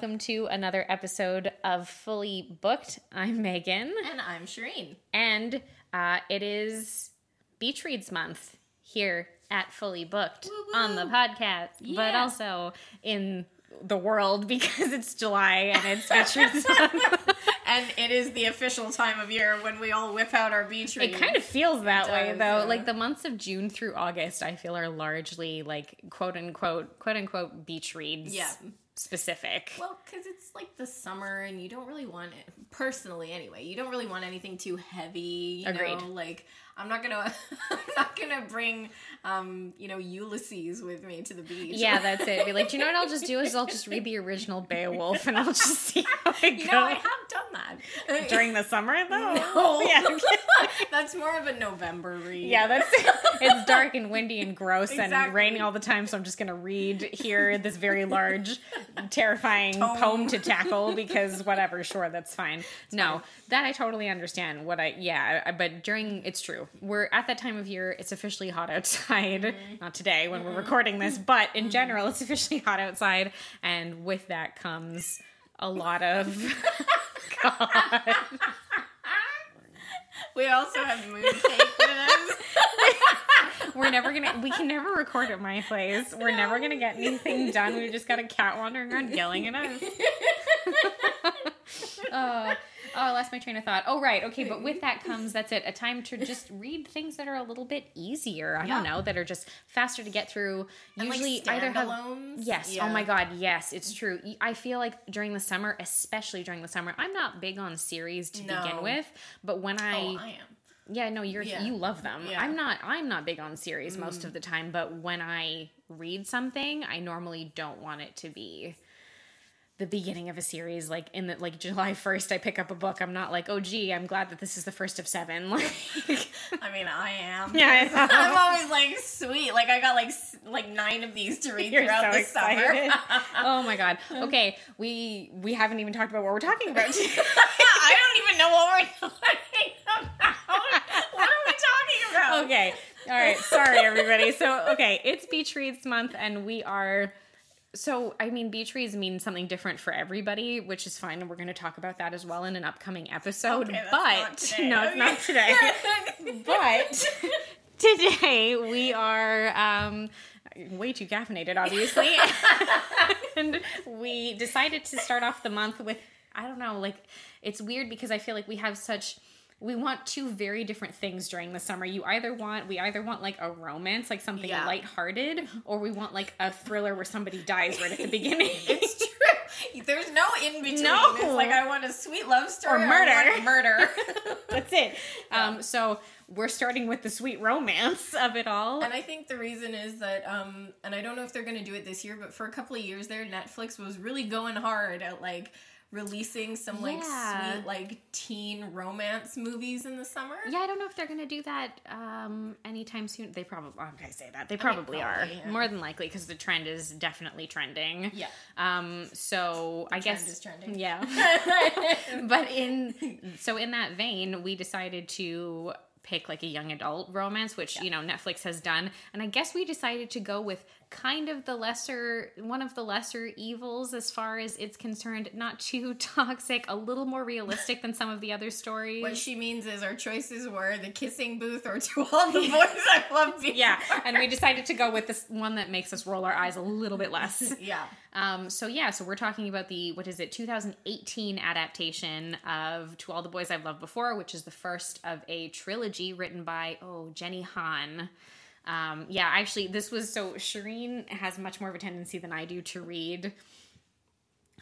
welcome to another episode of Fully Booked. I'm Megan, And I'm Shireen. and uh, it is Beach Reads Month here at Fully Booked Woo on the podcast, but also in the world because it's July and it's Beach Reads Month. And it is the official time of year when we all whip out our beach reads. It kind of feels that It way though. yeah. Like the months of June through August, I feel are largely like quote unquote quote unquote beach reads. Yeah. Specific. Well, because it's like the summer and you don't really want it, personally anyway, you don't really want anything too heavy. You Agreed. Know? Like, I'm not gonna, I'm not gonna bring, um, you know, Ulysses with me to the beach. yeah, that's it. Be like, do you know what I'll just do is I'll just read the original Beowulf and I'll just see how it you goes. know, I have done that. During the summer though. No. Yeah. that's more of a November read. Yeah, that's it. It's dark and windy and gross and Exactly. raining all the time, so I'm just gonna read here this very large, terrifying Tome. poem to tackle because whatever, sure, that's fine. no, that I totally understand. What I yeah, but during it's true. We're at that time of year. It's officially hot outside. Mm-hmm. Not today when we're mm-hmm. recording this, but in mm-hmm. general, it's officially hot outside, and with that comes a lot of God. We also have mooncake with us. We're never gonna. We can never record at my place. We're never gonna get anything done. We've just got a cat wandering around yelling at us. oh, oh, I lost my train of thought. Oh, right. Okay, but with that comes that's it. A time to just read things that are a little bit easier. I don't know that are just faster to get through. And, like, Usually, either have. Yes. Yeah. Oh my God. Yes, it's true. I feel like during the summer, especially during the summer, I'm not big on series to begin with. But when I, Oh, I am. yeah, no, you're Yeah. you love them. Yeah. Mm. I'm not. I'm not big on series most of the time. But when I read something, I normally don't want it to be the beginning of a series. Like in the like July first, I pick up a book. I'm not like, oh gee, I'm glad that this is the first of seven. Like, I mean, I am. yeah, I i'm always like sweet. Like I got like like nine of these to read You're throughout so the summer. oh my god. Okay, we we haven't even talked about what we're talking about. I don't even know what we're talking about. What are we talking about? okay. All right. Sorry, everybody. So, okay, it's Beach Reads Month, and we are. So, I mean, beach reads mean something different for everybody, which is fine, and we're going to talk about that as well in an upcoming episode. Okay, but not today. no, it's not today. but today we are um, way too caffeinated, obviously, and we decided to start off the month with I don't know, like it's weird because I feel like we have such we want two very different things during the summer. You either want we either want like a romance, like something Yeah. lighthearted, or we want like a thriller where somebody dies right at the beginning. It's true. There's no in between. No. It's like I want a sweet love story Or murder. want murder. That's it. Um, so we're starting with the sweet romance of it all. And I think the reason is that, um, and I don't know if they're going to do it this year, but for a couple of years there, Netflix was really going hard at like releasing some like Yeah. sweet like teen romance movies in the summer. Yeah, I don't know if they're gonna do that um, anytime soon. They probably, okay, I say that they probably, are probably, yeah. more than likely because the trend is definitely trending. Yeah. Um. So I trend guess is trending. Yeah. but in so in that vein, we decided to pick like a young adult romance, which you know Netflix has done, and I guess we decided to go with kind of the lesser one of the lesser evils as far as it's concerned. Not too toxic, a little more realistic than some of the other stories. What she means is our choices were the kissing booth or to all the boys I love before. yeah, and we decided to go with this one that makes us roll our eyes a little bit less. yeah. Um, so yeah, so we're talking about the what is it, 2018 adaptation of To All the Boys I've Loved Before, which is the first of a trilogy written by oh Jenny Han. Um, yeah, actually, this was so Shireen has much more of a tendency than I do to read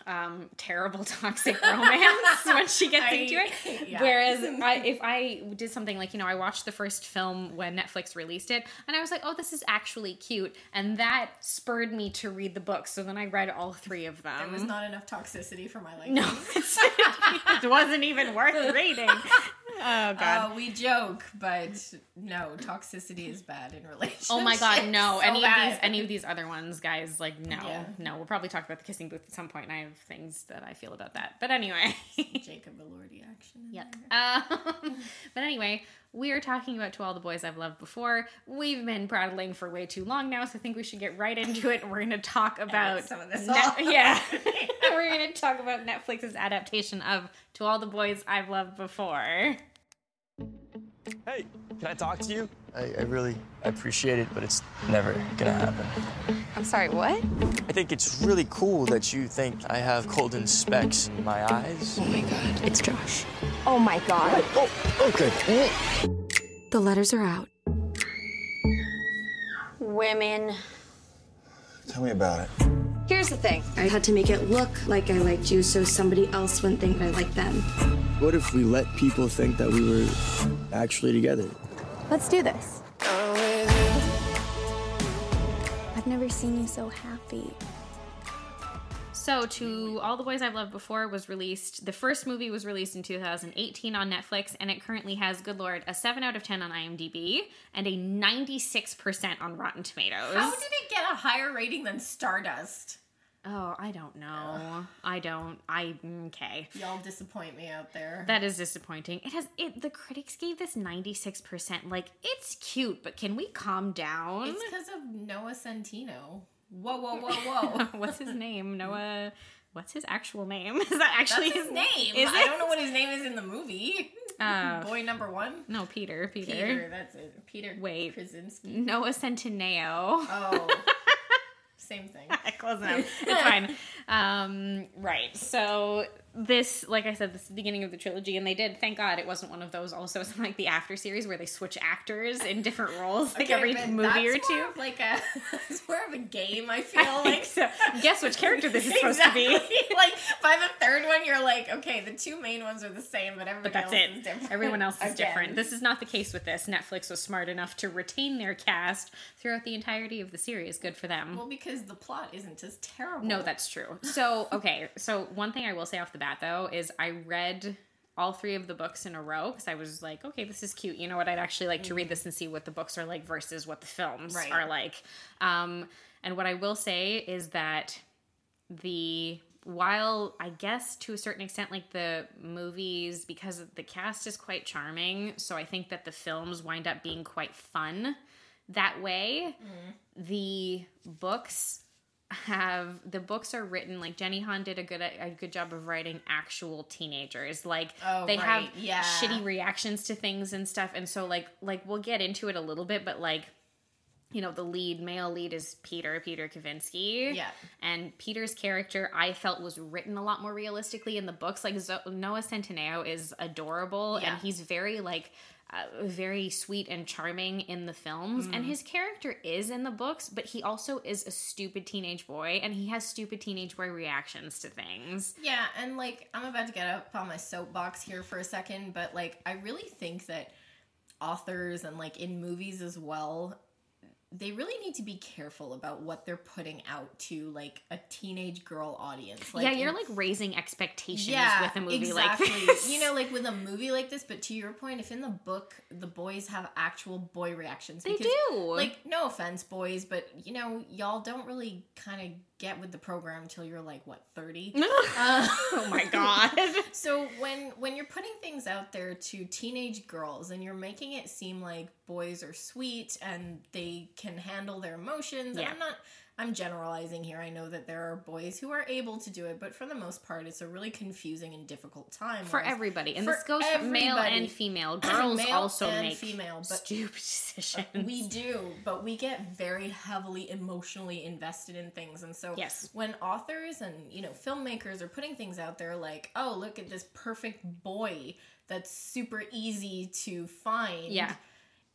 um, terrible toxic romance when she gets I- into it. yeah. Whereas I, if I did something like, you know, I watched the first film when Netflix released it and I was like, oh, this is actually cute. And that spurred me to read the book. So then I read all three of them. There was not enough toxicity for my liking. no, it wasn't even worth reading. Oh, God. Uh, we joke, but no, toxicity is bad in relationships. Oh my god, no. So any of these any of these other ones, guys, like no. Yeah. No. We'll probably talk about the kissing booth at some point and I have things that I feel about that. But anyway. Jacob Elordi action. there. Um, but anyway, we are talking about To All the Boys I've Loved Before. We've been prattling for way too long now, so I think we should get right into it. We're going to talk about some of this Net- yeah, we're going to talk about Netflix's adaptation of To All the Boys I've Loved Before. Hey, can I talk to you? I, I really appreciate it, but it's never gonna happen. I'm sorry, what? I think it's really cool that you think I have golden specks in my eyes. Oh my god, it's Josh. Oh my god. Oh, okay. The letters are out. Women. Tell me about it. Here's the thing. I had to make it look like I liked you so somebody else wouldn't think I liked them. What if we let people think that we were actually together? Let's do this. I've never seen you so happy. So, To All the Boys I've Loved Before was released. The first movie was released in 2018 on Netflix, and it currently has, good lord, a 7 out of 10 on IMDb and a 96% on Rotten Tomatoes. How did it get a higher rating than Stardust? Oh, I don't know. I don't. I okay. Y'all disappoint me out there. That is disappointing. It has it. The critics gave this ninety six percent. Like it's cute, but can we calm down? it's because of Noah Centineo. Whoa, whoa, whoa, whoa. what's his name? Noah. What's his actual name? Is that actually That's his name. Is I it? don't know what his name is in the movie. Uh, Boy number one. No, Peter. Peter. Peter. That's it. Peter. Wait. Krasinski. Noah Centineo. Oh. Same thing. Close enough. It's fine. Um, right. So this, like I said, this is the beginning of the trilogy, and they did. Thank God it wasn't one of those. Also, it's like the after series where they switch actors in different roles, like Okay, every movie or two. Like a, it's more of a game. I feel I like. so. Guess which character this is supposed to be. like by the third one, you're like, okay, the two main ones are the same, but everybody But that's else it. is different. Everyone else is Again. different. This is not the case with this. Netflix was smart enough to retain their cast throughout the entirety of the series. Good for them. well because the plot isn't as terrible. No, that's true. So, okay. So, one thing I will say off the bat, though, is I read all three of the books in a row because I was like, okay, this is cute. You know what? I'd actually like to read this and see what the books are like versus what the films Right. are like. Um, and what I will say is that the while I guess to a certain extent, like the movies, because the cast is quite charming, so I think that the films wind up being quite fun that way. The books have the books are written like Jenny Han did a good a good job of writing actual teenagers. Like Oh, they have yeah. shitty reactions to things and stuff. And so like like we'll get into it a little bit, but like you know, the lead male lead is Peter, Peter Kavinsky. Yeah. And Peter's character I felt was written a lot more realistically in the books. Like Zo- Noah Centineo is adorable Yeah. and he's very like uh, very sweet and charming in the films and Mm-hmm. his character is in the books but he also is a stupid teenage boy and he has stupid teenage boy reactions to things Yeah, and like I'm about to get up on my soapbox here for a second, but like I really think that authors and like in movies as well, they really need to be careful about what they're putting out to like a teenage girl audience. Like yeah you're in- like raising expectations yeah, with a movie exactly. like this you know, like with a movie like this. But to your point, if in the book the boys have actual boy reactions, They because, do. Like, no offense, boys, but you know, y'all don't really kind of get with the program until you're like what thirty. uh, oh my god so when when you're putting things out there to teenage girls and you're making it seem like boys are sweet and they can handle their emotions, and I'm not I'm generalizing here. I know that there are boys who are able to do it, but for the most part, it's a really confusing and difficult time for everybody and for this goes for male and female girls Male also make female, but- stupid decisions We do, but we get very heavily emotionally invested in things. And so Yes. when authors and, you know, filmmakers are putting things out there like, "Oh, look at this perfect boy that's super easy to find." Yeah.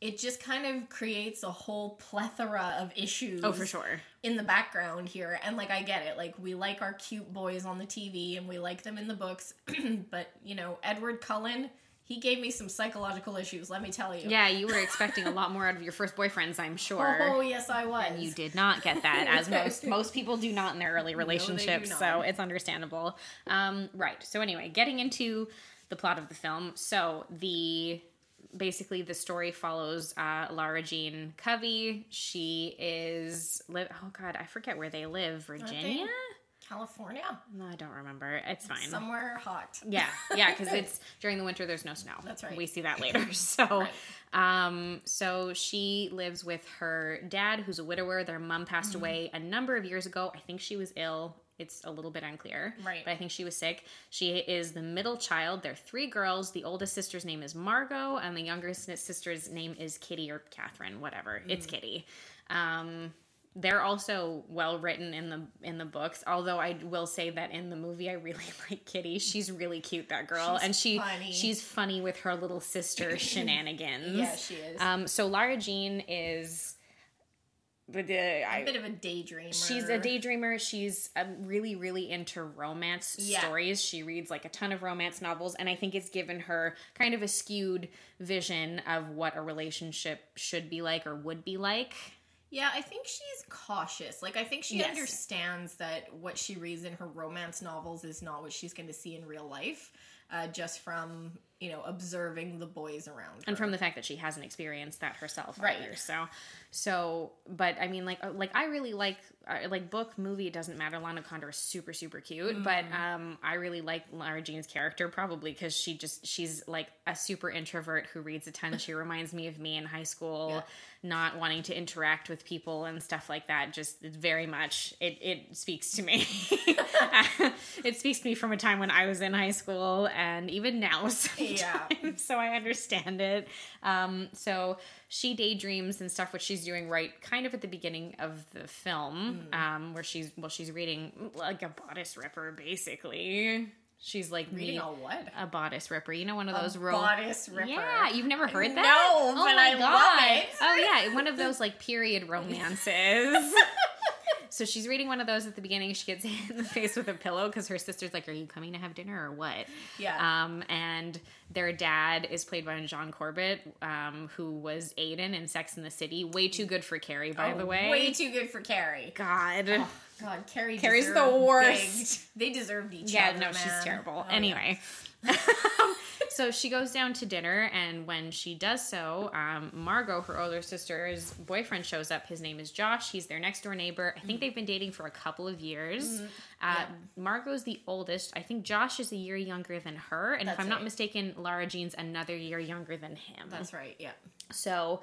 It just kind of creates a whole plethora of issues oh for sure in the background here. And like I get it. Like we like our cute boys on the TV and we like them in the books, but, you know, Edward Cullen, he gave me some psychological issues, let me tell you. yeah you were expecting a lot more out of your first boyfriends i'm sure Oh, yes, I was. and you did not get that as most most people do not in their early relationships not. so it's understandable um, right so anyway getting into the plot of the film so the basically the story follows uh, Lara Jean Covey. She is live. Oh God, I forget where they live. Virginia? California? No, I don't remember. It's fine. Somewhere hot. Yeah, yeah, because it's during the winter. There's no snow. That's right. We see that later. So, um, so she lives with her dad, who's a widower. Their mom passed Mm-hmm. away a number of years ago. I think she was ill. It's a little bit unclear. Right. But I think she was sick. She is the middle child. There are three girls. The oldest sister's name is Margot, and the youngest sister's name is Kitty or Catherine, whatever. It's Kitty. Um, they're also well written in the in the books. Although I will say that in the movie, I really like Kitty. She's really cute, that girl, She's and she funny. she's funny with her little sister shenanigans. Yeah, she is. Um, so Lara Jean is. But uh, a I, bit of a daydreamer. She's a daydreamer. She's um, really, really into romance Yeah. stories. She reads like a ton of romance novels, and I think it's given her kind of a skewed vision of what a relationship should be like or would be like. Yeah, I think she's cautious. Like, I think she Yes. understands that what she reads in her romance novels is not what she's going to see in real life, uh, just from, you know, observing the boys around her. and from the fact that she hasn't experienced that herself Right. either. So, so, but I mean, like, uh, like I really like, uh, like book movie. It doesn't matter. Lana Condor is super, super cute, but Mm-hmm. um, I really like Lara Jean's character probably because she just she's like a super introvert who reads a ton. She reminds me of me in high school, not wanting to interact with people and stuff like that. Just very much it it speaks to me. it speaks to me from a time when I was in high school and even now. Sometimes, Yeah. so I understand it. Um, so she daydreams and stuff, which she's doing right kind of at the beginning of the film, Mm. um, where she's well, she's reading like a bodice ripper, basically. She's like Reading me- a what? a bodice ripper. You know, one of those ro- bodice ripper. Yeah, you've never heard that? No, oh but my I god! love it. Oh yeah, one of those like period romances. so she's reading one of those at the beginning. She gets hit in the face with a pillow because her sister's like, "Are you coming to have dinner or what?" Yeah. Um, and their dad is played by John Corbett, um, who was Aiden in Sex in the City. Way too good for Carrie, by Oh, the way. Way too good for Carrie. God. God, Carrie Carrie's the worst. big- They deserved each Yeah, other. Yeah, no, she's terrible. Oh, yeah. so she goes down to dinner, and when she does so, um, Margot, her older sister's boyfriend, shows up. His name is Josh. He's their next door neighbor. I think they've been dating for a couple of years. Uh, Margot's the oldest. I think Josh is a year younger than her, and if I'm not mistaken, Lara Jean's another year younger than him. That's right. Yeah. So,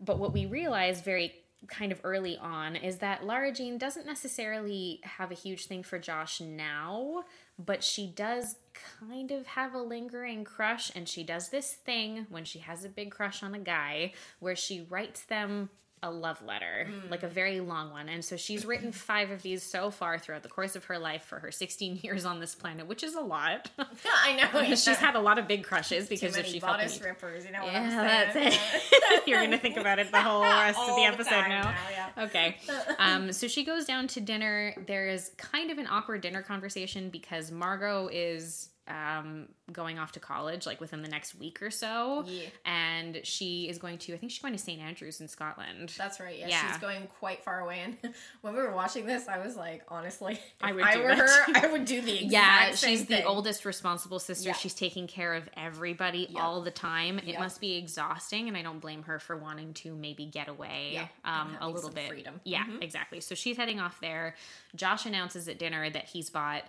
but what we realize very kind of early on is that Lara Jean doesn't necessarily have a huge thing for Josh now, but she does kind of have a lingering crush. And she does this thing when she has a big crush on a guy where she writes them a love letter, like a very long one. And so she's written five of these so far throughout the course of her life for her 16 years on this planet, which is a lot. I know. yeah. she's had a lot of big crushes because if she felt the need- rippers. You know what yeah, I'm saying? that's it. You're gonna think about it the whole rest of the the episode time now. now, yeah. Okay. Um, so she goes down to dinner. There is kind of an awkward dinner conversation because Margot is um, going off to college like within the next week or so. Yeah. And she is going to, I think she's going to St. Andrews in Scotland. That's right. Yeah, Yeah. she's going quite far away. And when we were watching this, I was like, honestly, if I I, would do were her. I would do the exact yeah, same she's the oldest responsible sister. Yeah. She's taking care of everybody Yeah. all the time. It Yeah. must be exhausting, and I don't blame her for wanting to maybe get away Yeah, um, a little bit. freedom. Yeah, Mhm. exactly. So she's heading off there. Josh announces at dinner that he's bought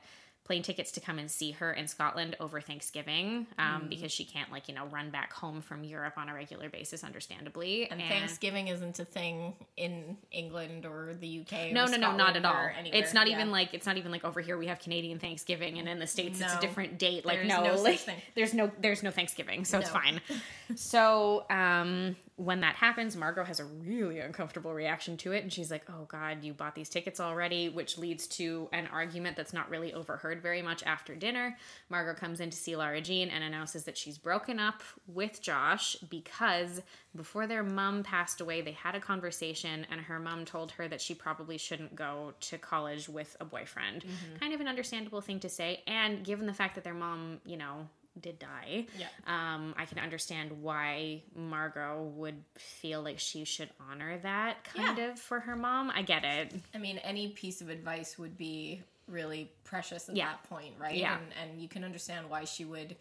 plane tickets to come and see her in Scotland over Thanksgiving um, Mm. because she can't like you know run back home from Europe on a regular basis, understandably. And Thanksgiving isn't a thing in England or the UK. No, no, no, not at all. It's not Yeah. even like it's not even like over here we have Canadian Thanksgiving and in the states it's a different date. Like There's no, no like there's no there's no Thanksgiving, so it's fine. so um when that happens, Margot has a really uncomfortable reaction to it, and she's like, "Oh God, you bought these tickets already," which leads to an argument that's not really overheard very much after dinner. Margot comes in to see Lara Jean and announces that she's broken up with Josh because before their mom passed away, they had a conversation, and her mom told her that she probably shouldn't go to college with a boyfriend. Kind of an understandable thing to say, and given the fact that their mom, you know, did die, Yeah. um, I can understand why Margot would feel like she should honor that kind Yeah. of for her mom. I get it. I mean, any piece of advice would be really precious at Yeah. that point, right? Yeah. And, and you can understand why she would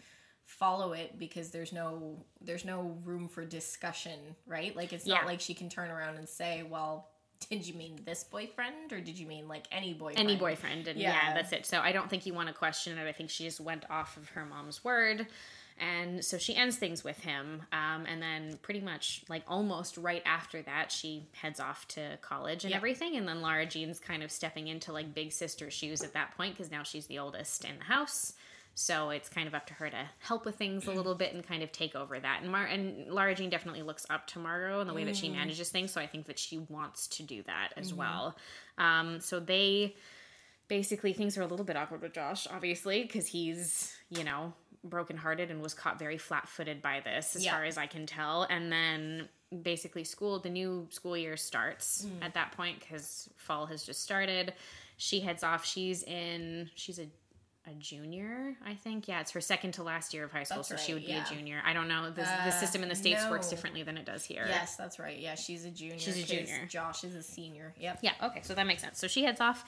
follow it because there's no there's no room for discussion, right? Like it's Yeah. not like she can turn around and say, "Well, did you mean this boyfriend or did you mean like any boyfriend?" Any boyfriend, and yeah. Yeah. that's it. So I don't think you want to question it. I think she just went off of her mom's word. And so she ends things with him. Um, and then, pretty much like almost right after that, she heads off to college and Yeah. everything. And then Lara Jean's kind of stepping into like big sister shoes at that point because now she's the oldest in the house. So it's kind of up to her to help with things a little bit and kind of take over that. And Mar- and Lara Jean definitely looks up to Margot in the way that she manages things. So I think that she wants to do that as well. Um, so they basically things are a little bit awkward with Josh, obviously, because he's you know brokenhearted and was caught very flat-footed by this, as Yeah. far as I can tell. And then basically school, the new school year starts at that point because fall has just started. She heads off. She's in. She's a a junior, I think. Yeah, it's her second to last year of high school, That's so she right, would be yeah. a junior. I don't know. The, the Uh, system in the states works differently than it does here. Yes, that's right. Yeah, she's a junior. She's a junior. Josh is a senior. Yep. Yeah, okay, so that makes sense. So she heads off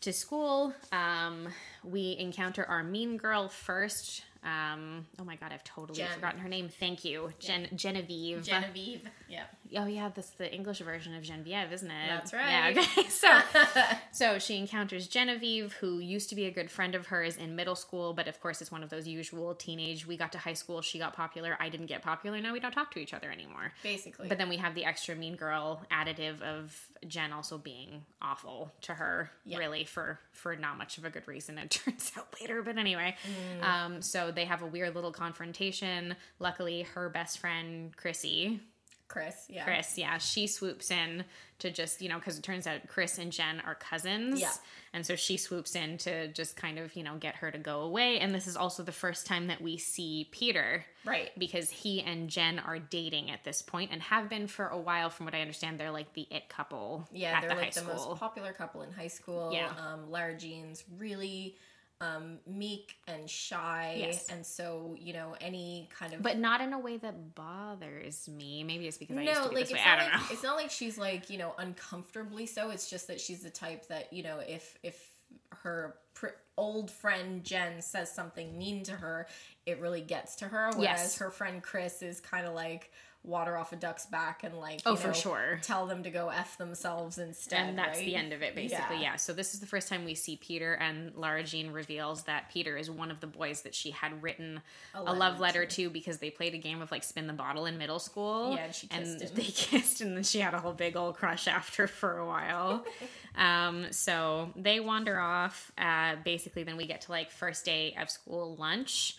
to school. Um, we encounter our mean girl first. Um, oh my god, I've totally Jen. forgotten her name. Thank you, Gen- Genevieve. Genevieve. Yep. Oh yeah, that's the English version of Genevieve, isn't it? That's Yeah. right. Okay. So, so she encounters Genevieve, who used to be a good friend of hers in middle school, but of course, it's one of those usual teenage. We got to high school, she got popular, I didn't get popular. Now we don't talk to each other anymore. Basically. But then we have the extra mean girl additive of Jen also being awful to her, Yeah. really for for not much of a good reason. It turns out later, but anyway. Mm. Um, so they have a weird little confrontation. Luckily, her best friend Chrissy, Chris. Yeah. Chris, yeah, she swoops in to just you know because it turns out Chris and Jen are cousins, Yeah. and so she swoops in to just kind of you know get her to go away. And this is also the first time that we see Peter Right. because he and Jen are dating at this point and have been for a while. From what I understand, they're like the it couple. Yeah, they're the like the most popular couple in high school. Yeah. Um, Lara Jean's really um, meek and shy, Yes. and so you know any kind of but not in a way that bothers me. Maybe it's because I used no, to be like this it's way. I not don't like know. it's not like she's like you know uncomfortably so. It's just that she's the type that you know if if her pr- old friend Jen says something mean to her, it really gets to her. Whereas Yes. her friend Chris is kind of like water off a duck's back and like Oh, you for sure. tell them to go f themselves instead. and that's right? the end of it basically Yeah. yeah. so this is the first time we see peter and lara jean reveals that peter is one of the boys that she had written a, letter love letter to. because they played a game of like spin the bottle in middle school Yeah, and she kissed him. they kissed and then she had a whole big old crush after for a while um, so they wander off uh, basically then we get to like first day of school lunch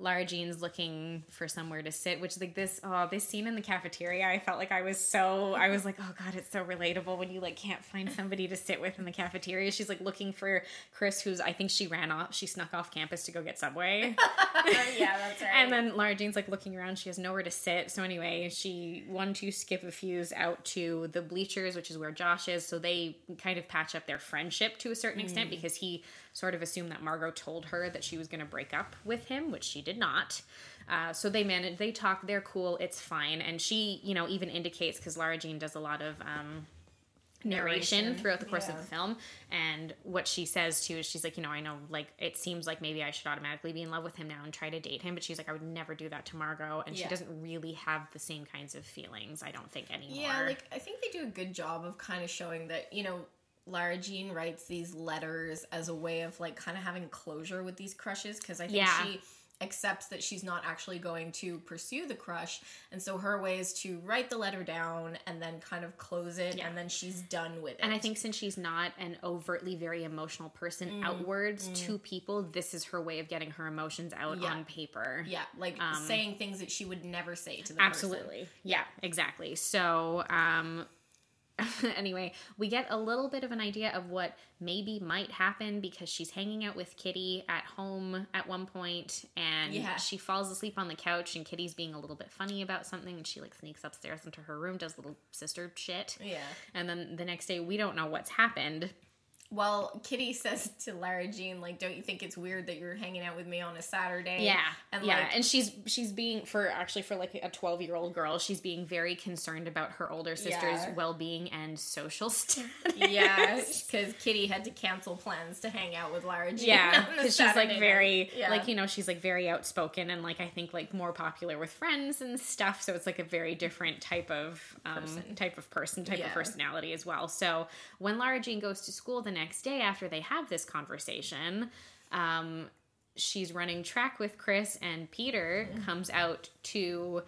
Lara Jean's looking for somewhere to sit, which like this oh this scene in the cafeteria, I felt like I was so I was like, oh god, it's so relatable when you like can't find somebody to sit with in the cafeteria. She's like looking for Chris, who's I think she ran off, she snuck off campus to go get Subway. yeah, that's right. And then Lara Jean's like looking around. She has nowhere to sit. So anyway, she one two skip a fuse out to the bleachers, which is where Josh is. So they kind of patch up their friendship to a certain extent mm. because he sort of assume that Margot told her that she was going to break up with him, which she did not. Uh, so they manage. They talk. They're cool. It's fine. And she, you know, even indicates because Lara Jean does a lot of. Um, narration, Narration, throughout the course yeah. of the film and what she says too is she's like you know i know like it seems like maybe i should automatically be in love with him now and try to date him but she's like i would never do that to margot and she doesn't really have the same kinds of feelings i don't think anymore Yeah, like I think they do a good job of kind of showing that, you know, Lara Jean writes these letters as a way of like kind of having closure with these crushes because I think Yeah. she accepts that she's not actually going to pursue the crush. And so her way is to write the letter down and then kind of close it Yeah. and then she's done with it. and I think since she's not an overtly very emotional person outwards to people, this is her way of getting her emotions out Yeah. on paper. yeah, like saying things that she would never say to the person. Um, Absolutely. Yeah, exactly. So, um, anyway, we get a little bit of an idea of what maybe might happen because she's hanging out with Kitty at home at one point and Yeah. she falls asleep on the couch and Kitty's being a little bit funny about something and she like sneaks upstairs into her room, does little sister shit. Yeah. And then the next day we don't know what's happened. Well, Kitty says to Lara Jean, like, don't you think it's weird that you're hanging out with me on a Saturday? Yeah, And yeah, like, and she's she's being for actually for like a twelve year old girl, she's being very concerned about her older sister's Yeah. well being and social status. Yeah, because Kitty had to cancel plans to hang out with Lara Jean. yeah, because she's like very. Yeah. like you know she's like very outspoken and like I think like more popular with friends and stuff. So it's like a very different type of um, Person. type of person, type Yeah. of personality as well. So when Lara Jean goes to school the next day after they have this conversation, um, she's running track with Chris, and Peter Mm-hmm. comes out to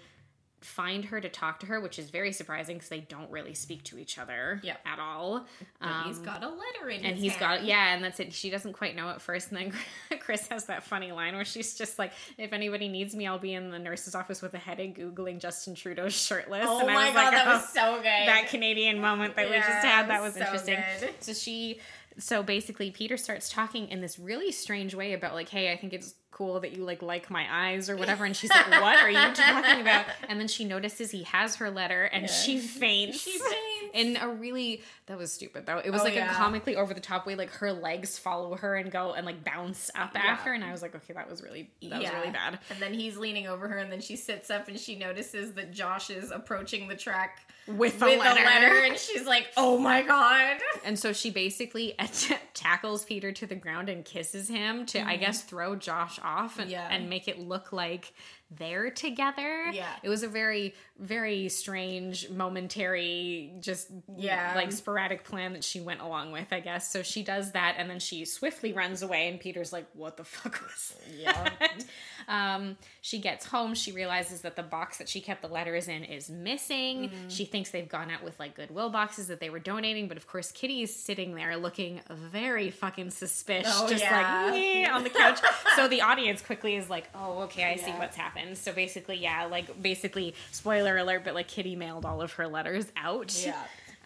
find her to talk to her, which is very surprising because they don't really speak to each other Yep. at all. But he's got a letter in Um, and he's got yeah, and that's it. She doesn't quite know at first, and then Chris has that funny line where she's just like, "If anybody needs me, I'll be in the nurse's office with a headache, googling Justin Trudeau shirtless." Oh and I my was god, like, that "Oh, was so good. that Canadian moment that we just had. That was so interesting. good. So she, so basically, Peter starts talking in this really strange way about like, "Hey, I think it's cool that you like like my eyes or whatever," and she's like, "What are you talking about?" And then she notices he has her letter, and she faints. She faints. In a really that was stupid though. It was Oh, like yeah. a comically over the top way, like her legs follow her and go and like bounce up after, and I was like, okay, that was really that was really bad. And then he's leaning over her, and then she sits up and she notices that Josh is approaching the track With a with letter. a letter, and she's like, "Oh my god!" And so she basically tackles Peter to the ground and kisses him to, I guess, throw Josh off and, Mm-hmm. Yeah. and make it look like they're together. Yeah. It was a very, very strange, momentary, just Yeah. like sporadic plan that she went along with, I guess. So she does that and then she swiftly runs away, and Peter's like, What the fuck was that? Um, she gets home. She realizes that the box that she kept the letters in is missing. Mm-hmm. She thinks they've gone out with like Goodwill boxes that they were donating, but of course, Kitty's sitting there looking very fucking suspicious, Oh, just yeah. like on the couch. so the audience quickly is like, "Oh, okay, I see what's happened." So basically, yeah, like basically, spoiler alert, but like Kitty mailed all of her letters out. Yeah,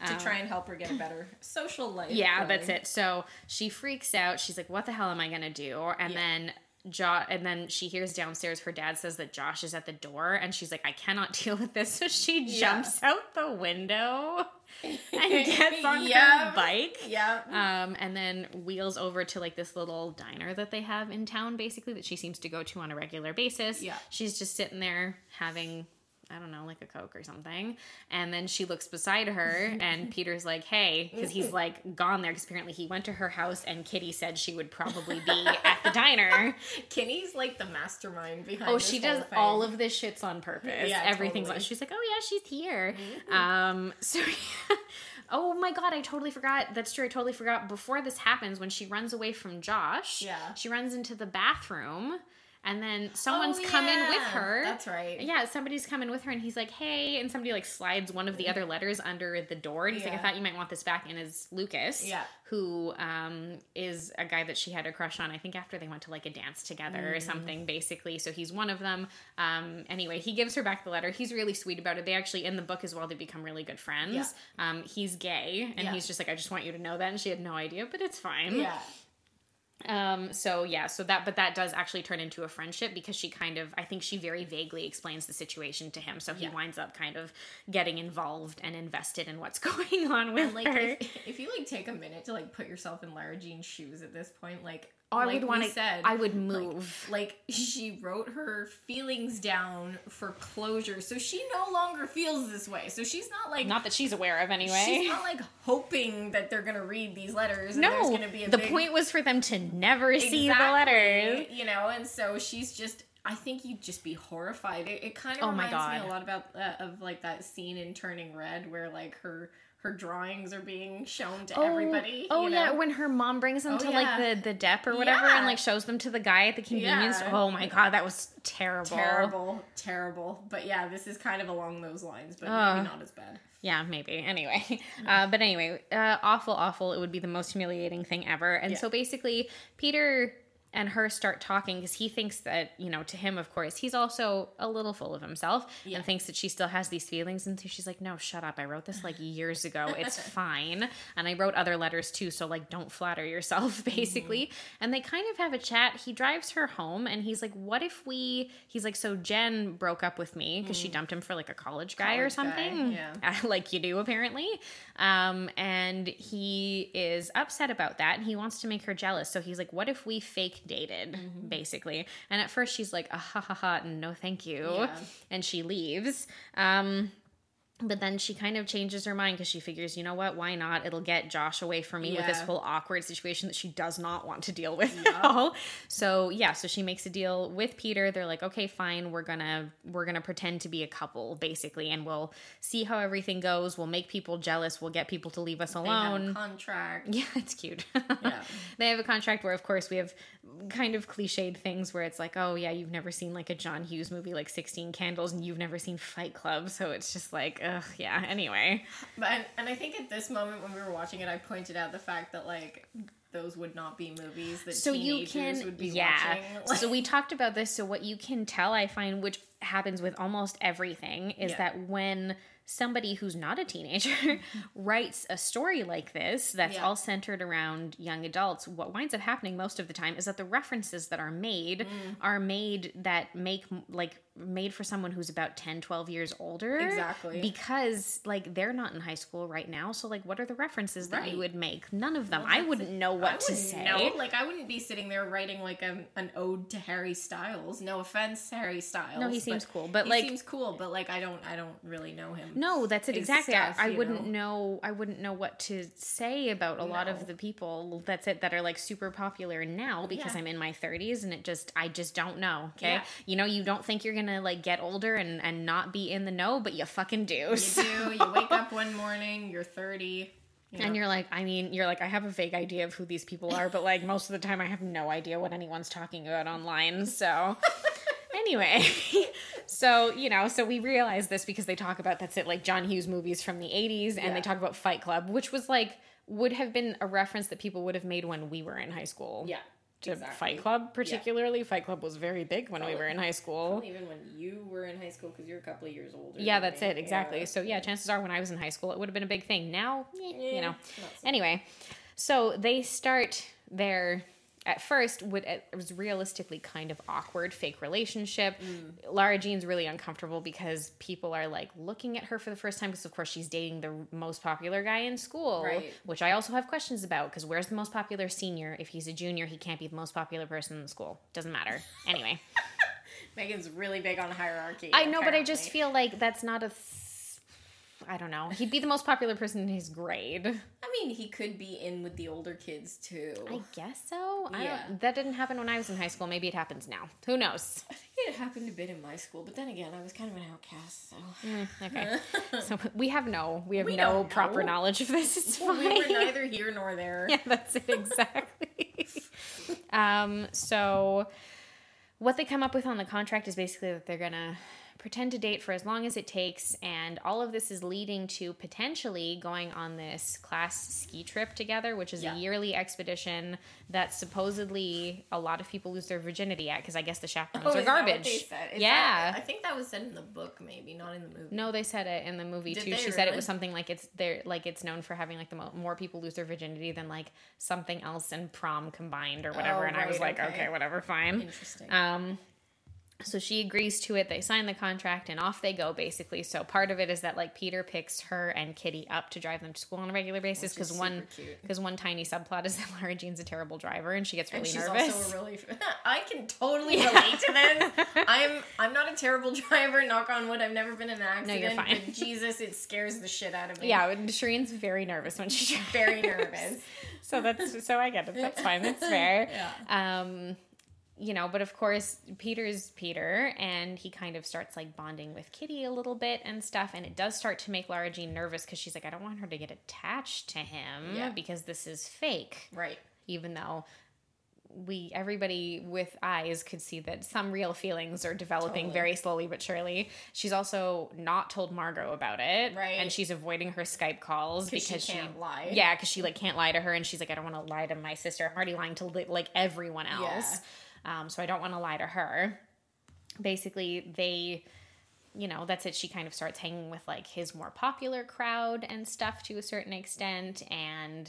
to try and help her get a better social life. Um, Yeah, going. that's it. So she freaks out. She's like, "What the hell am I gonna do?" And Yeah. then Jo- and then she hears downstairs her dad says that Josh is at the door, and she's like, "I cannot deal with this." So she Yeah. jumps out the window and gets on her bike. Yeah. Um, and then wheels over to like this little diner that they have in town, basically that she seems to go to on a regular basis. Yeah. she's just sitting there having. I don't know, like a Coke or something. And then she looks beside her, and Peter's like, hey, because he's like gone there, because apparently he went to her house, and Kitty said she would probably be at the diner. Kitty's like the mastermind behind. Oh, she does thing. all of this shits on purpose. Yeah, Everything's totally. on. She's like, oh yeah, she's here. Um, so. Oh my god, I totally forgot. That's true. I totally forgot. Before this happens, when she runs away from Josh, Yeah. she runs into the bathroom, and then someone's Oh, come in with her. That's right. Yeah, somebody's coming with her, and he's like, "Hey," and somebody like slides one of the other letters under the door, and he's like, "I thought you might want this back." And is Lucas, Yeah. who um, is a guy that she had a crush on. I think after they went to like a dance together Mm. or something, basically. So he's one of them. Um, anyway, he gives her back the letter. He's really sweet about it. They actually in the book as well. They become really good friends. Yeah. Um, he's gay, and Yeah. he's just like, "I just want you to know that." And she had no idea, but it's fine. Yeah. Um, so yeah, so that but that does actually turn into a friendship because she kind of I think she very vaguely explains the situation to him. So he Yeah. winds up kind of getting involved and invested in what's going on with And like, her. if, if you like take a minute to like put yourself in Lara Jean's shoes at this point, like, oh, I like would want to said, I would move. Like, she wrote her feelings down for closure, so she no longer feels this way. So she's not like not that she's aware of anyway. She's not like hoping that they're gonna read these letters. And there's no, gonna be a the big- point was for them to never see the Exactly, letters. you know. And so she's just. I think you'd just be horrified. It, it kind of Oh reminds me a lot about uh, of like that scene in Turning Red where like her her drawings are being shown to everybody. Oh you yeah, when her mom brings them Oh, to yeah. like the the dep or whatever, and like shows them to the guy at the convenience. Yeah. Oh my god, that was terrible. terrible, terrible. But yeah, this is kind of along those lines, but Ugh. maybe not as bad. Yeah, maybe. Anyway, uh, but anyway, uh, awful, awful. It would be the most humiliating thing ever. And Yeah. so basically, Peter and her start talking because he thinks that you know to him of course he's also a little full of himself Yeah. and thinks that she still has these feelings and so she's like no shut up i wrote this like years ago it's fine and i wrote other letters too so like don't flatter yourself basically Mm-hmm. and they kind of have a chat he drives her home and he's like what if we he's like so jen broke up with me because she dumped him for like a college guy or Mm. College guy, something yeah. like you do apparently um and he is upset about that and he wants to make her jealous so he's like what if we fake dated Mm-hmm. basically and at first she's like ah, ha ha ha no thank you Yeah. and she leaves um But then she kind of changes her mind because she figures, you know what, why not? It'll get Josh away from me with this whole awkward situation that she does not want to deal with at all. So yeah, so she makes a deal with Peter. They're like, okay, fine, we're gonna we're gonna pretend to be a couple, basically, and we'll see how everything goes. We'll make people jealous. We'll get people to leave us They have alone. a contract. Yeah, it's cute. Yeah. they have a contract where, of course, we have kind of cliched things where it's like, oh, yeah, you've never seen like a John Hughes movie like 16 Candles and you've never seen Fight Club. So it's just like, ugh, yeah, anyway. But and, and I think at this moment when we were watching it, I pointed out the fact that like those would not be movies that So you teenagers can, would be yeah. watching. so we talked about this. So what you can tell, I find, which happens with almost everything, is Yeah. that when somebody who's not a teenager writes a story like this that's Yeah. all centered around young adults what winds up happening most of the time is that the references that are made Mm. are made that make like made for someone who's about 10 12 years older Exactly. because like they're not in high school right now so like what are the references that you would make none of them Well, i wouldn't know what I to say know. Like I wouldn't be sitting there writing like a, an ode to Harry Styles. No offense, Harry Styles. No, he seems cool, but, like he seems cool. But like I don't, I don't really know him. No, that's it exactly. I- stuff, I, you wouldn't know? know. I wouldn't know what to say about a lot of the people that's it that are like super popular now because Yeah. I'm in my 30s and it just I just don't know. Okay, Yeah. you know you don't think you're gonna like get older and and not be in the know, but you fucking do. You do. You wake up one morning, you're thirty. You know? And you're like, I mean, you're like, I have a vague idea of who these people are, but like most of the time, I have no idea what anyone's talking about online. So, anyway, so you know, so we realize this because they talk about that's it, like John Hughes movies from the '80s, and Yeah. they talk about Fight Club, which was like would have been a reference that people would have made when we were in high school. yeah. To exactly. Fight Club, particularly, Fight Club was very big when we were in high school. Even when you were in high school, because you're a couple of years older. Yeah, that's me. it, exactly. Yeah. So yeah, chances are when I was in high school, it would have been a big thing. Now, eh, you know. so Anyway, so they start their at first what it was realistically kind of awkward fake relationship. Mm. Lara Jean's really uncomfortable because people are like looking at her for the first time because of course she's dating the most popular guy in school, Right. which I also have questions about because where's the most popular senior? If he's a junior, he can't be the most popular person in the school. Doesn't matter. Anyway. Megan's really big on hierarchy. I know, but I just feel like that's not a. Th- I don't know. He'd be the most popular person in his grade. I mean, he could be in with the older kids too. I guess so. I Yeah. that didn't happen when I was in high school. Maybe it happens now. Who knows? I think it happened a bit in my school, but then again, I was kind of an outcast, so Okay. so we have no, we have We no proper know. knowledge of this. It's we fine. were neither here nor there. yeah, that's it exactly. um, so what they come up with on the contract is basically that they're gonna pretend to date for as long as it takes, and all of this is leading to potentially going on this class ski trip together, which is Yeah. a yearly expedition that supposedly a lot of people lose their virginity at because I guess the chaperones Oh, are is that what garbage. they said? Is yeah. that- I think that was said in the book, maybe not in the movie. No, they said it in the movie Did too. She said it was something like it's there, like it's known for having like the mo- more people lose their virginity than like something else and prom combined or whatever. Oh, and I was like, okay. okay, whatever, fine. Interesting. Um, so she agrees to it. They sign the contract and off they go, basically. So part of it is that like Peter picks her and Kitty up to drive them to school on a regular basis because one because one tiny subplot is that Lara Jean's a terrible driver and she gets really and she's nervous. also really. I can totally relate to this. I'm I'm not a terrible driver. Knock on wood. I've never been in an accident. No, you're fine. But Jesus, it scares the shit out of me. yeah, and Shireen's very nervous when she drives. very nervous. so that's so I get it. That's fine. That's fair. Um, you know, but of course, Peter's Peter, and he kind of starts like bonding with Kitty a little bit and stuff, and it does start to make Lara Jean nervous because she's like, I don't want her to get attached to him Yeah. because this is fake, Right. even though we everybody with eyes could see that some real feelings are developing Totally. very slowly but surely. She's also not told Margot about it, Right. And she's avoiding her Skype calls 'Cause she because can't lie. Yeah, because she like can't lie to her, and she's like, I don't want to lie to my sister. I'm already lying to like everyone else, um, so I don't want to lie to her. Basically, they. You know, that's it. She kind of starts hanging with like his more popular crowd and stuff to a certain extent. And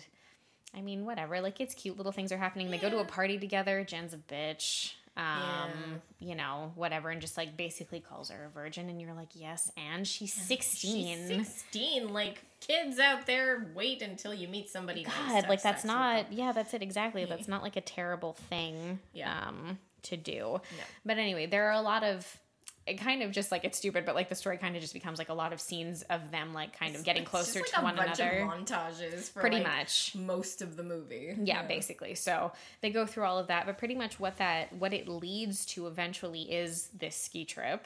I mean, whatever. Like, it's cute. Little things are happening. They go to a party together. Jen's a bitch. Um, you know, whatever, and just like basically calls her a virgin, and you're like, yes, and she's 16. She's 16. Like, kids out there, wait until you meet somebody. God, like that's not yeah, that's it exactly. That's not like a terrible thing Yeah. um to do. But anyway, there are a lot of it kind of just like it's stupid, but like the story kind of just becomes like a lot of scenes of them like kind of getting It's closer just, to one another. Montages, for, Pretty like, much. most of the movie. yeah, basically. So they go through all of that, but pretty much what that what it leads to eventually is this ski trip,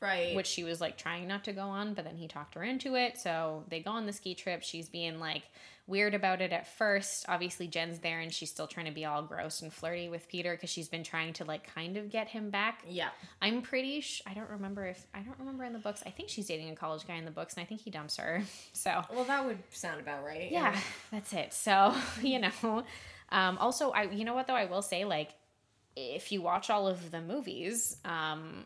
right. which she was like trying not to go on, but then he talked her into it. So they go on the ski trip. She's being like weird about it at first. Obviously, Jen's there and she's still trying to be all gross and flirty with Peter because she's been trying to like kind of get him back. yeah, I'm pretty. Sh- I don't remember if I don't remember in the books. I think she's dating a college guy in the books, and I think he dumps her. So well, that would sound about right. yeah, that's it. So you know, um, also I you know what though I will say like if you watch all of the movies, um,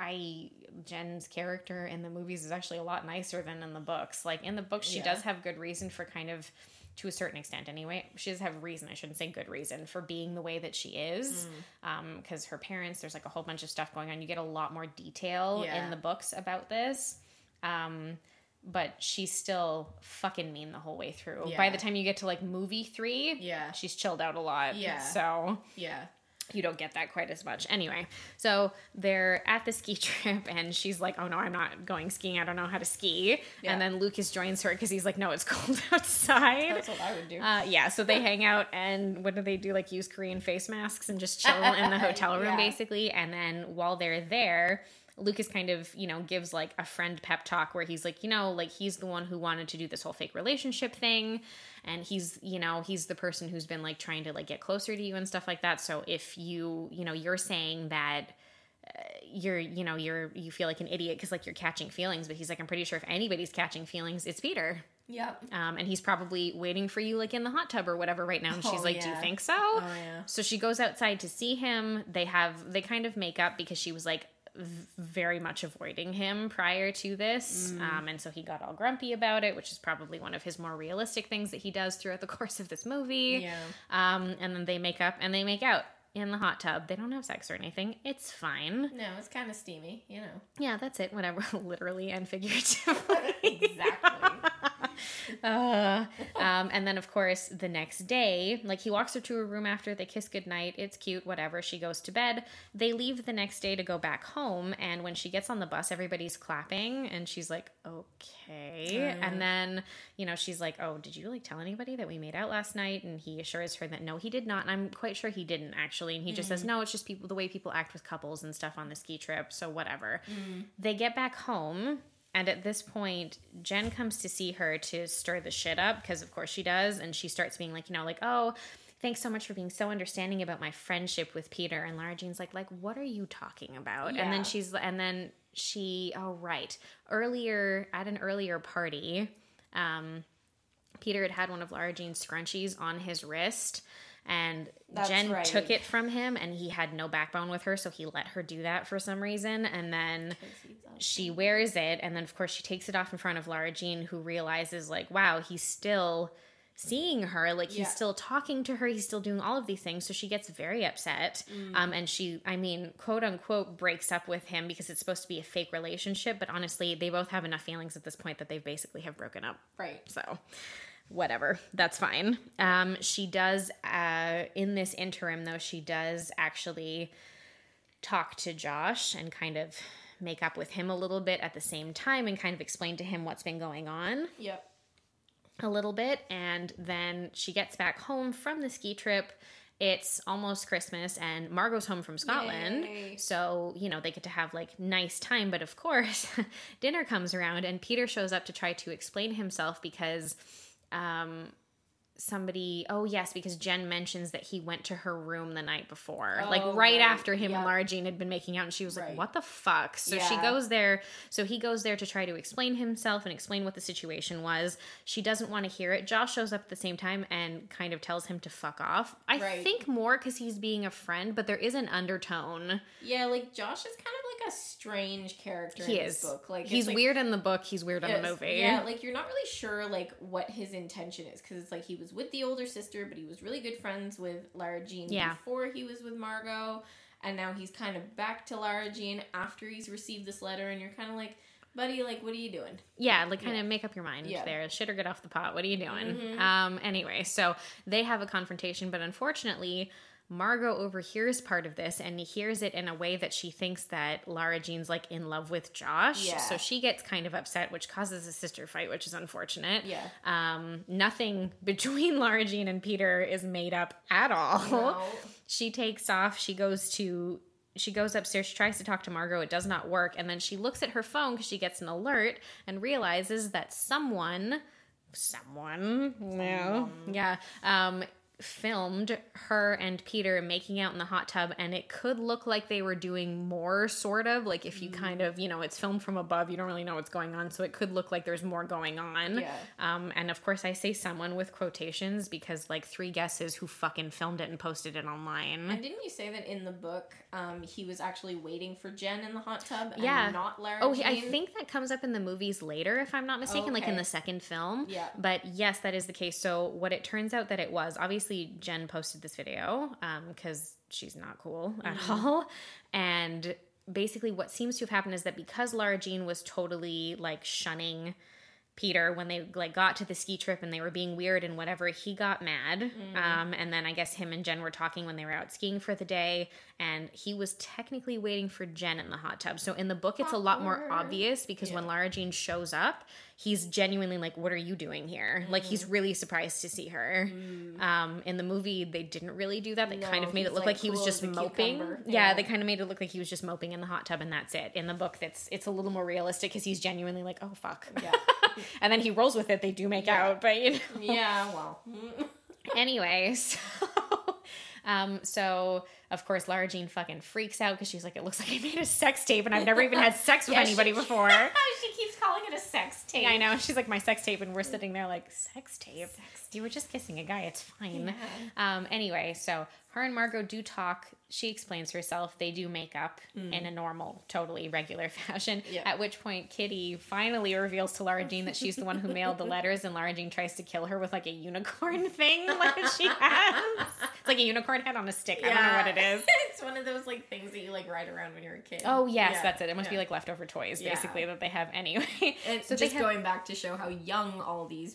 I Gen's character in the movies is actually a lot nicer than in the books. Like in the books, she Yeah. does have good reason for kind of. To a certain extent, anyway, she does have reason. I shouldn't say good reason for being the way that she is, Mm. because her parents. There's like a whole bunch of stuff going on. You get a lot more detail Yeah. in the books about this. Um, but she's still fucking mean the whole way through. By the time you get to like movie three, Yeah. she's chilled out a lot. Yeah. So yeah. You don't get that quite as much. Anyway, so they're at the ski trip and she's like, Oh no, I'm not going skiing. I don't know how to ski. Yeah. And then Lucas joins her because he's like, No, it's cold outside. That's what I would do. Uh, yeah, so they hang out and what do they do? Like use Korean face masks and just chill in the hotel room Yeah. basically. And then while they're there, Lucas kind of, you know, gives like a friend pep talk where he's like, you know, like he's the one who wanted to do this whole fake relationship thing. And he's, you know, he's the person who's been like trying to like get closer to you and stuff like that. So if you, you know, you're saying that uh, you're, you know, you're, you feel like an idiot because like you're catching feelings, but he's like, I'm pretty sure if anybody's catching feelings, it's Peter. yep. Um, and he's probably waiting for you like in the hot tub or whatever right now. And she's Oh, like, Do you think so? Oh yeah. So she goes outside to see him. They have they kind of make up because she was like very much avoiding him prior to this. Mm. Um, and so he got all grumpy about it, which is probably one of his more realistic things that he does throughout the course of this movie. Yeah. Um, and then they make up and they make out in the hot tub. They don't have sex or anything. It's fine. No, it's kind of steamy, you know. Yeah, that's it. Whatever, literally and figuratively. Exactly. Uh, um, and then of course the next day, like he walks her to her room after they kiss goodnight. It's cute, whatever. She goes to bed. They leave the next day to go back home, and when she gets on the bus, everybody's clapping, and she's like, "Okay." And then you know she's like, "Oh, did you like tell anybody that we made out last night?" And he assures her that no, he did not, and I'm quite sure he didn't actually. And he just says, "No, it's just people the way people act with couples and stuff on the ski trip, so whatever." They get back home. And at this point, Gen comes to see her to stir the shit up because, of course, she does. And she starts being like, you know, like, oh, thanks so much for being so understanding about my friendship with Peter. And Lara Jean's like, like, what are you talking about? And then she's, and then she, oh, right. Earlier, at an earlier party, um, Peter had had one of Lara Jean's scrunchies on his wrist. And That's Gen right. took it from him, and he had no backbone with her, so he let her do that for some reason. And then she wears it, and then of course she takes it off in front of Lara Jean, who realizes like, wow, he's still seeing her, like he's Yeah. still talking to her, he's still doing all of these things. So she gets very upset, Mm. um, and she, I mean, quote unquote, breaks up with him because it's supposed to be a fake relationship. But honestly, they both have enough feelings at this point that they basically have broken up. right. So, whatever, that's fine. Um, she does, uh, in this interim, though, she does actually talk to Josh and kind of make up with him a little bit at the same time and kind of explain to him what's been going on Yep. a little bit. And then she gets back home from the ski trip. It's almost Christmas, and Margot's home from Scotland. Yay. So, you know, they get to have like nice time. But of course, dinner comes around, and Peter shows up to try to explain himself because um, somebody, oh, yes, because Gen mentions that he went to her room the night before, like Oh, right, right. after him and. Lara Jean had been making out, and she was like, what the fuck? So she goes there. So he goes there to try to explain himself and explain what the situation was. She doesn't want to hear it. Josh shows up at the same time and kind of tells him to fuck off. I Right. think more because he's being a friend, but there is an undertone. Yeah, like Josh is kind of like a strange character He in is. this book. Like he's like- weird in the book. He's weird in the movie. Yeah, like you're not really sure like what his intention is because it's like he was with the older sister, but he was really good friends with Lara Jean Yeah. before he was with Margot, and now he's kind of back to Lara Jean after he's received this letter, and you're kind of like, buddy, like what are you doing? Yeah, like kind Yeah. of make up your mind Yeah. there. Shit or get off the pot. What are you doing? Mhm. Um, anyway, so they have a confrontation, but unfortunately, Margot overhears part of this and hears it in a way that she thinks that Lara Jean's like in love with Josh. Yeah. So she gets kind of upset, which causes a sister fight, which is unfortunate. Yeah. Um, nothing between Lara Jean and Peter is made up at all. No. She takes off. She goes to she goes upstairs. She tries to talk to Margot. It does not work. And then she looks at her phone because she gets an alert and realizes that someone, someone, no, yeah, um, filmed her and Peter making out in the hot tub, and it could look like they were doing more, sort of like if you kind of, you know, it's filmed from above, you don't really know what's going on, so it could look like there's more going on. Yeah. Um, and of course, I say someone with quotations because like three guesses who fucking filmed it and posted it online. And didn't you say that in the book, um, he was actually waiting for Gen in the hot tub and yeah. not Lara Oh, he- I think that comes up in the movies later, if I'm not mistaken, like in the second film. Yeah. But yes, that is the case. So what it turns out that it was, obviously Gen posted this video because she's not cool at Mm-hmm. all, and basically what seems to have happened is that because Lara Jean was totally like shunning. Peter, when they like got to the ski trip and they were being weird and whatever, he got mad. Mm. Um, and then I guess him and Gen were talking when they were out skiing for the day, and he was technically waiting for Gen in the hot tub. So in the book, it's a lot more obvious because when Lara Jean shows up, he's genuinely like, "What are you doing here?" Like he's Mm. really surprised to see her. Um, in the movie, they didn't really do that. They kind of made it look like, like, he was just moping. Yeah, Yeah. they kind of made it look like he was just moping in the hot tub, and that's it. In the book, that's it's a little more realistic because he's genuinely like, "Oh fuck," Yeah. and then he rolls with it. They do make out, but you know yeah, well. anyway, so um, so of course Lara Jean fucking freaks out because she's like, it looks like I made a sex tape and I've never even had sex with Yeah, anybody she- before. she keeps calling it a sex tape. I know. She's like my sex tape, and we're sitting there like sex tape. You were just kissing a guy. It's fine. Um. Anyway, so her and Margot do talk. She explains herself. They do make up in a normal, totally regular fashion. Yeah. At which point, Kitty finally reveals to Lara Jean that she's the one who mailed the letters, and Lara Jean tries to kill her with like a unicorn thing, like she has. Like a unicorn head on a stick. I don't know what it is. it's one of those like things that you like ride around when you're a kid. Oh yes, Yeah, that's it. It must be like leftover toys, Yeah. basically, that they have anyway. And so just have, going back to show how young all these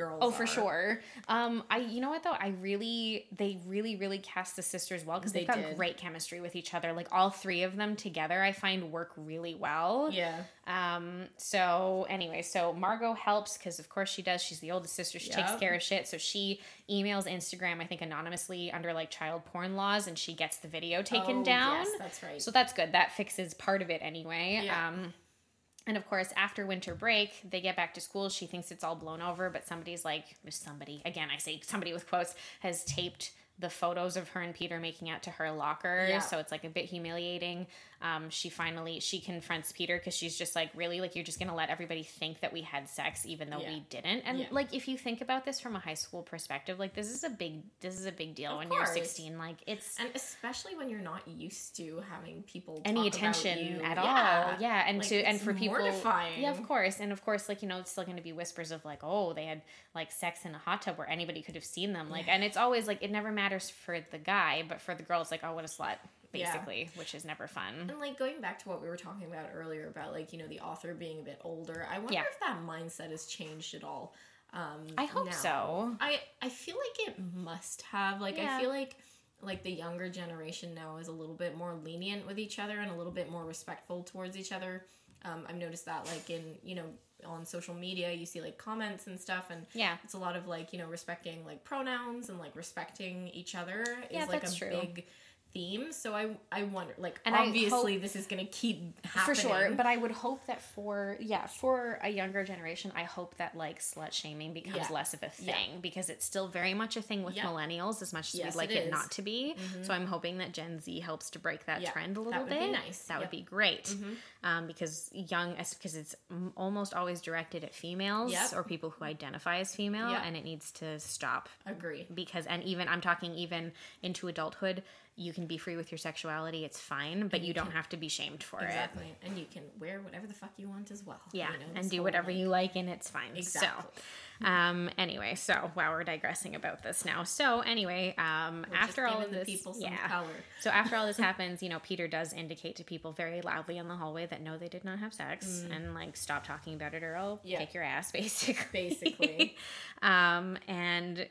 girls. Oh, for are. sure. Um, I you know what though, I really they really really cast the sisters well because They they've got did. great chemistry with each other. Like all three of them together, I find work really well. Yeah. Um. So anyway, so Margot helps because of course she does. She's the oldest sister. She takes care of shit. So she emails Instagram, I think anonymously under like child porn laws, and she gets the video taken Oh, down. yes, that's right. So that's good. That fixes part of it anyway. Yeah. Um. And of course, after winter break, they get back to school. She thinks it's all blown over, but somebody's like, somebody, again, I say somebody with quotes, has taped the photos of her and Peter making out to her locker. Yeah. So it's like a bit humiliating. Um, she finally, she confronts Peter because she's just like, really, like, you're just going to let everybody think that we had sex, even though Yeah. we didn't. And Yeah. like, if you think about this from a high school perspective, like, this is a big, this is a big deal Of when course. you're 16. Like, it's, And especially when you're not used to having people any talk about attention at Yeah. all. Yeah, and Like, to and for people, mortifying. yeah, of course, and of course, like you know, it's still going to be whispers of like, oh, they had like sex in a hot tub where anybody could have seen them. Like, and it's always like it never matters for the guy, but for the girl, it's like, oh, what a slut, Yeah. basically, which is never fun. And like going back to what we were talking about earlier about like you know the author being a bit older, I wonder Yeah. if that mindset has changed at all. Um, I hope now. so. I I feel like it must have. Like Yeah. I feel like like the younger generation now is a little bit more lenient with each other and a little bit more respectful towards each other. Um, I've noticed that like in you know on social media you see like comments and stuff and Yeah. it's a lot of like you know respecting like pronouns and like respecting each other Yeah, is like that's a true. big theme so i i wonder like And obviously hope- this is gonna keep For happening sure, but I would hope that for yeah, for a younger generation, I hope that like slut shaming becomes Yeah. less of a Yeah. thing because it's still very much a thing with Yeah. millennials as much as Yes, we'd like it it. Mm-hmm. not to be. So I'm hoping that Gen Z helps to break that Yeah, trend a that little would be bit. nice. That would Yep. Mm-hmm. be great. Um, because young, because it's almost always directed at females Yep. or people who identify as female, Yep. and it needs to stop agree because and even i'm talking even into adulthood you can be free with your sexuality it's fine but you don't have to be shamed for it exactly and you can wear whatever the fuck you want as well yeah you know, and do whatever you like and it's fine Exactly. so um anyway so wow we're digressing about this now so anyway um after all of this people some yeah color. so after all this happens you know peter does indicate to people very loudly in the hallway that no they did not have sex and like stop talking about it or i'll Mm. Yeah. kick your ass basically Basically. um and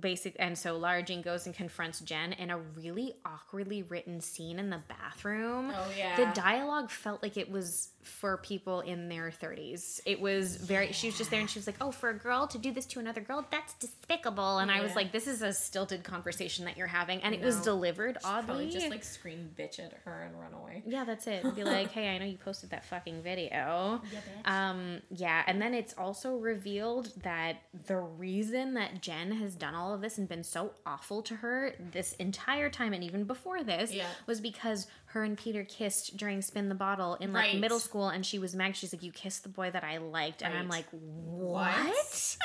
basic and so Lara Jean goes and confronts Gen in a really awkwardly written scene in the bathroom. Oh, yeah. The dialogue felt like it was for people in their 30s. It was very she was just there and she was like, "Oh, for a girl to do this to another girl, that's despicable." And I was like, "This is a stilted conversation that you're having." And it was No. delivered Probably oddly. just like scream bitch at her and run away. Yeah, that's it. Be like, hey, I know you posted that fucking video. Um, yeah, and then it's also revealed that the reason that Gen has done all of this and been so awful to her this entire time and even before this Yeah. was because her and Peter kissed during Spin the Bottle in like Right. middle school and she was mad. She's like, You kissed the boy that I liked. And I'm Right. like, What?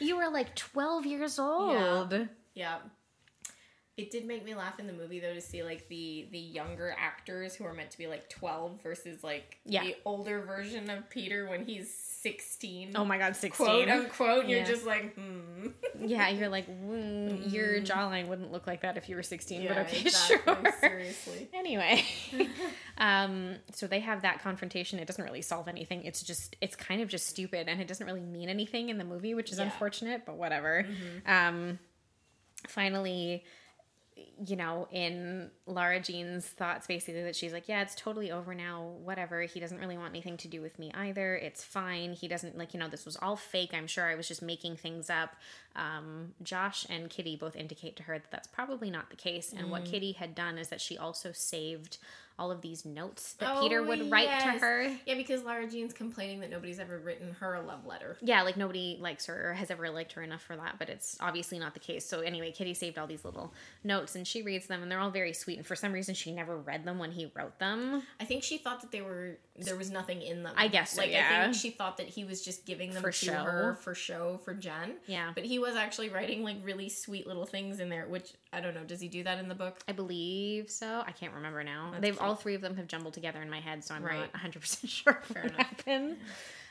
you were like 12 years old. Yeah. Yeah. It did make me laugh in the movie though to see like the the younger actors who are meant to be like 12 versus like Yeah. the older version of Peter when he's 16. Oh my god, 16. quote unquote. Yeah. You're just like, hmm. Yeah, you're like, mm, your jawline wouldn't look like that if you were 16, but okay, exactly. sure. Seriously. Anyway, um, so they have that confrontation. It doesn't really solve anything. It's just, it's kind of just stupid, and it doesn't really mean anything in the movie, which is Yeah. Mm-hmm. unfortunate, but whatever. Um, finally, you know, in Lara Jean's thoughts, basically, that she's like, yeah, it's totally over now, whatever. He doesn't really want anything to do with me either. It's fine. He doesn't, like, you know, this was all fake. I'm sure I was just making things up. Um, Josh and Kitty both indicate to her that that's probably not the case. And Mm. what Kitty had done is that she also saved all of these notes that Oh, Peter would write to her. Yeah, because Lara Jean's complaining that nobody's ever written her a love letter. Yeah, like nobody likes her or has ever liked her enough for that, but it's obviously not the case. So anyway, Kitty saved all these little notes and she reads them and they're all very sweet. And for some reason, she never read them when he wrote them. I think she thought that they were there was nothing in them. I guess so, like I think she thought that he was just giving them For to show. her for show for Gen. Yeah. but he was actually writing like really sweet little things in there. Which I don't know. Does he do that in the book? I believe so. I can't remember now. That's They've cute. all three of them have jumbled together in my head, so I'm Right. not 100 percent sure what enough. happened.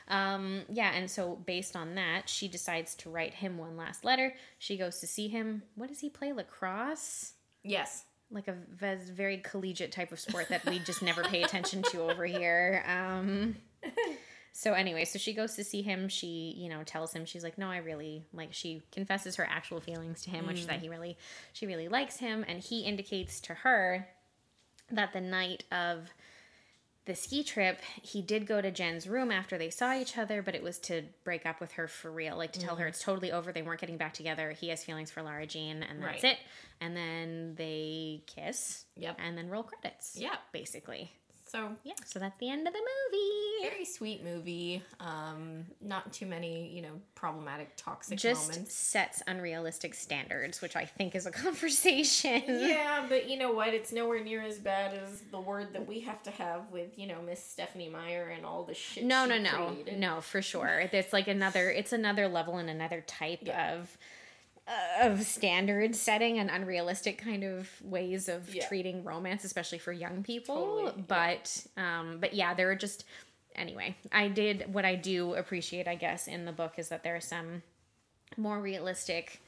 Um, yeah, and so based on that, she decides to write him one last letter. She goes to see him. What does he play? Lacrosse. Yes. like a very collegiate type of sport that we just never pay attention to over here. Um, so anyway, so she goes to see him. She, you know, tells him she's like, no, I really like. She confesses her actual feelings to him, which is that mm. he really, she really likes him, and he indicates to her that the night of the ski trip, he did go to Gen's room after they saw each other, but it was to break up with her for real, like to tell her mm. it's totally over. They weren't getting back together. He has feelings for Lara Jean, and that's Right. it. And then they kiss. Yep. And then roll credits. Yep. Basically. So Yeah. So that's the end of the movie. very sweet movie. Um, not too many, you know, problematic toxic Just moments. sets unrealistic standards, which I think is a conversation. Yeah, but you know what? It's nowhere near as bad as the word that we have to have with, you know, Miss Stephanie Meyer and all the shit. No, no, no, created. no, for sure. It's like another. It's another level and another type Yeah. of of standard setting and unrealistic kind of ways of Yeah. treating romance, especially for young people. Totally, yeah. But, um, but yeah, there are just anyway. I did what I do appreciate, I guess, in the book is that there are some more realistic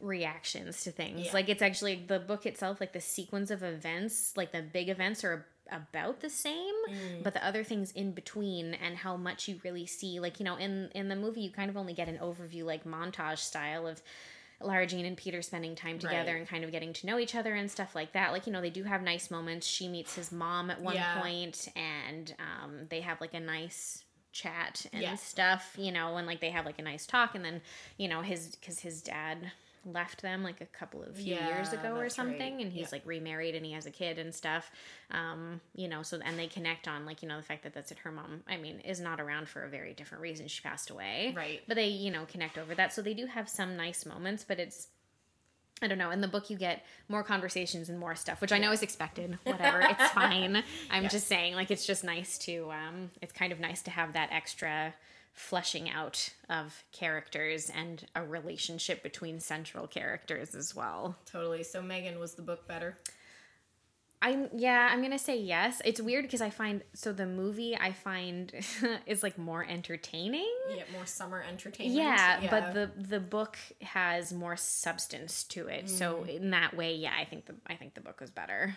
reactions to things. Yeah. Like it's actually the book itself, like the sequence of events, like the big events are about the same, Mm. but the other things in between and how much you really see, like you know, in in the movie, you kind of only get an overview, like montage style of. Lara Jean and Peter spending time together Right. and kind of getting to know each other and stuff like that. Like, you know, they do have nice moments. She meets his mom at one Yeah. point and um, they have like a nice chat and Yeah. stuff, you know, and like they have like a nice talk. And then, you know, his, because his dad left them like a couple of few years ago or something right. and he's Yeah. like remarried and he has a kid and stuff um you know so and they connect on like you know the fact that that's it her mom i mean is not around for a very different reason she passed away Right. but they you know connect over that so they do have some nice moments but it's I don't know. In the book, you get more conversations and more stuff, which I know is expected. Whatever, it's fine. I'm just saying, like, it's just nice to. Um, it's kind of nice to have that extra fleshing out of characters and a relationship between central characters as well. Totally. So Megan was the book better. I'm yeah, I'm gonna say yes. It's weird because I find so the movie I find is like more entertaining. Yeah, more summer entertainment. Yeah, but the the book has more substance to it. So Mm. in that way, yeah, I think the I think the book was better.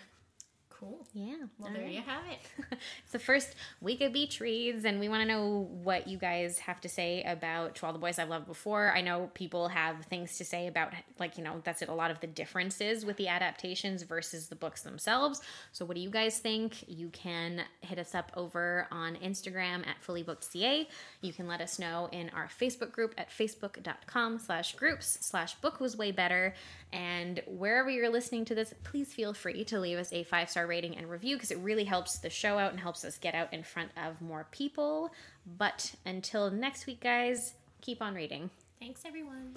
Cool. Yeah. Well, there right. you have it. It's the first week of beach reads, and we want to know what you guys have to say about To All the Boys I've Loved Before. I know people have things to say about, like, you know, that's it, a lot of the differences with the adaptations versus the books themselves. So, what do you guys think? You can hit us up over on Instagram at fullybookedca. You can let us know in our Facebook group at facebook.com slash groups slash book was way better. And wherever you're listening to this, please feel free to leave us a five star rating and review because it really helps the show out and helps us get out in front of more people. But until next week, guys, keep on reading. Thanks, everyone.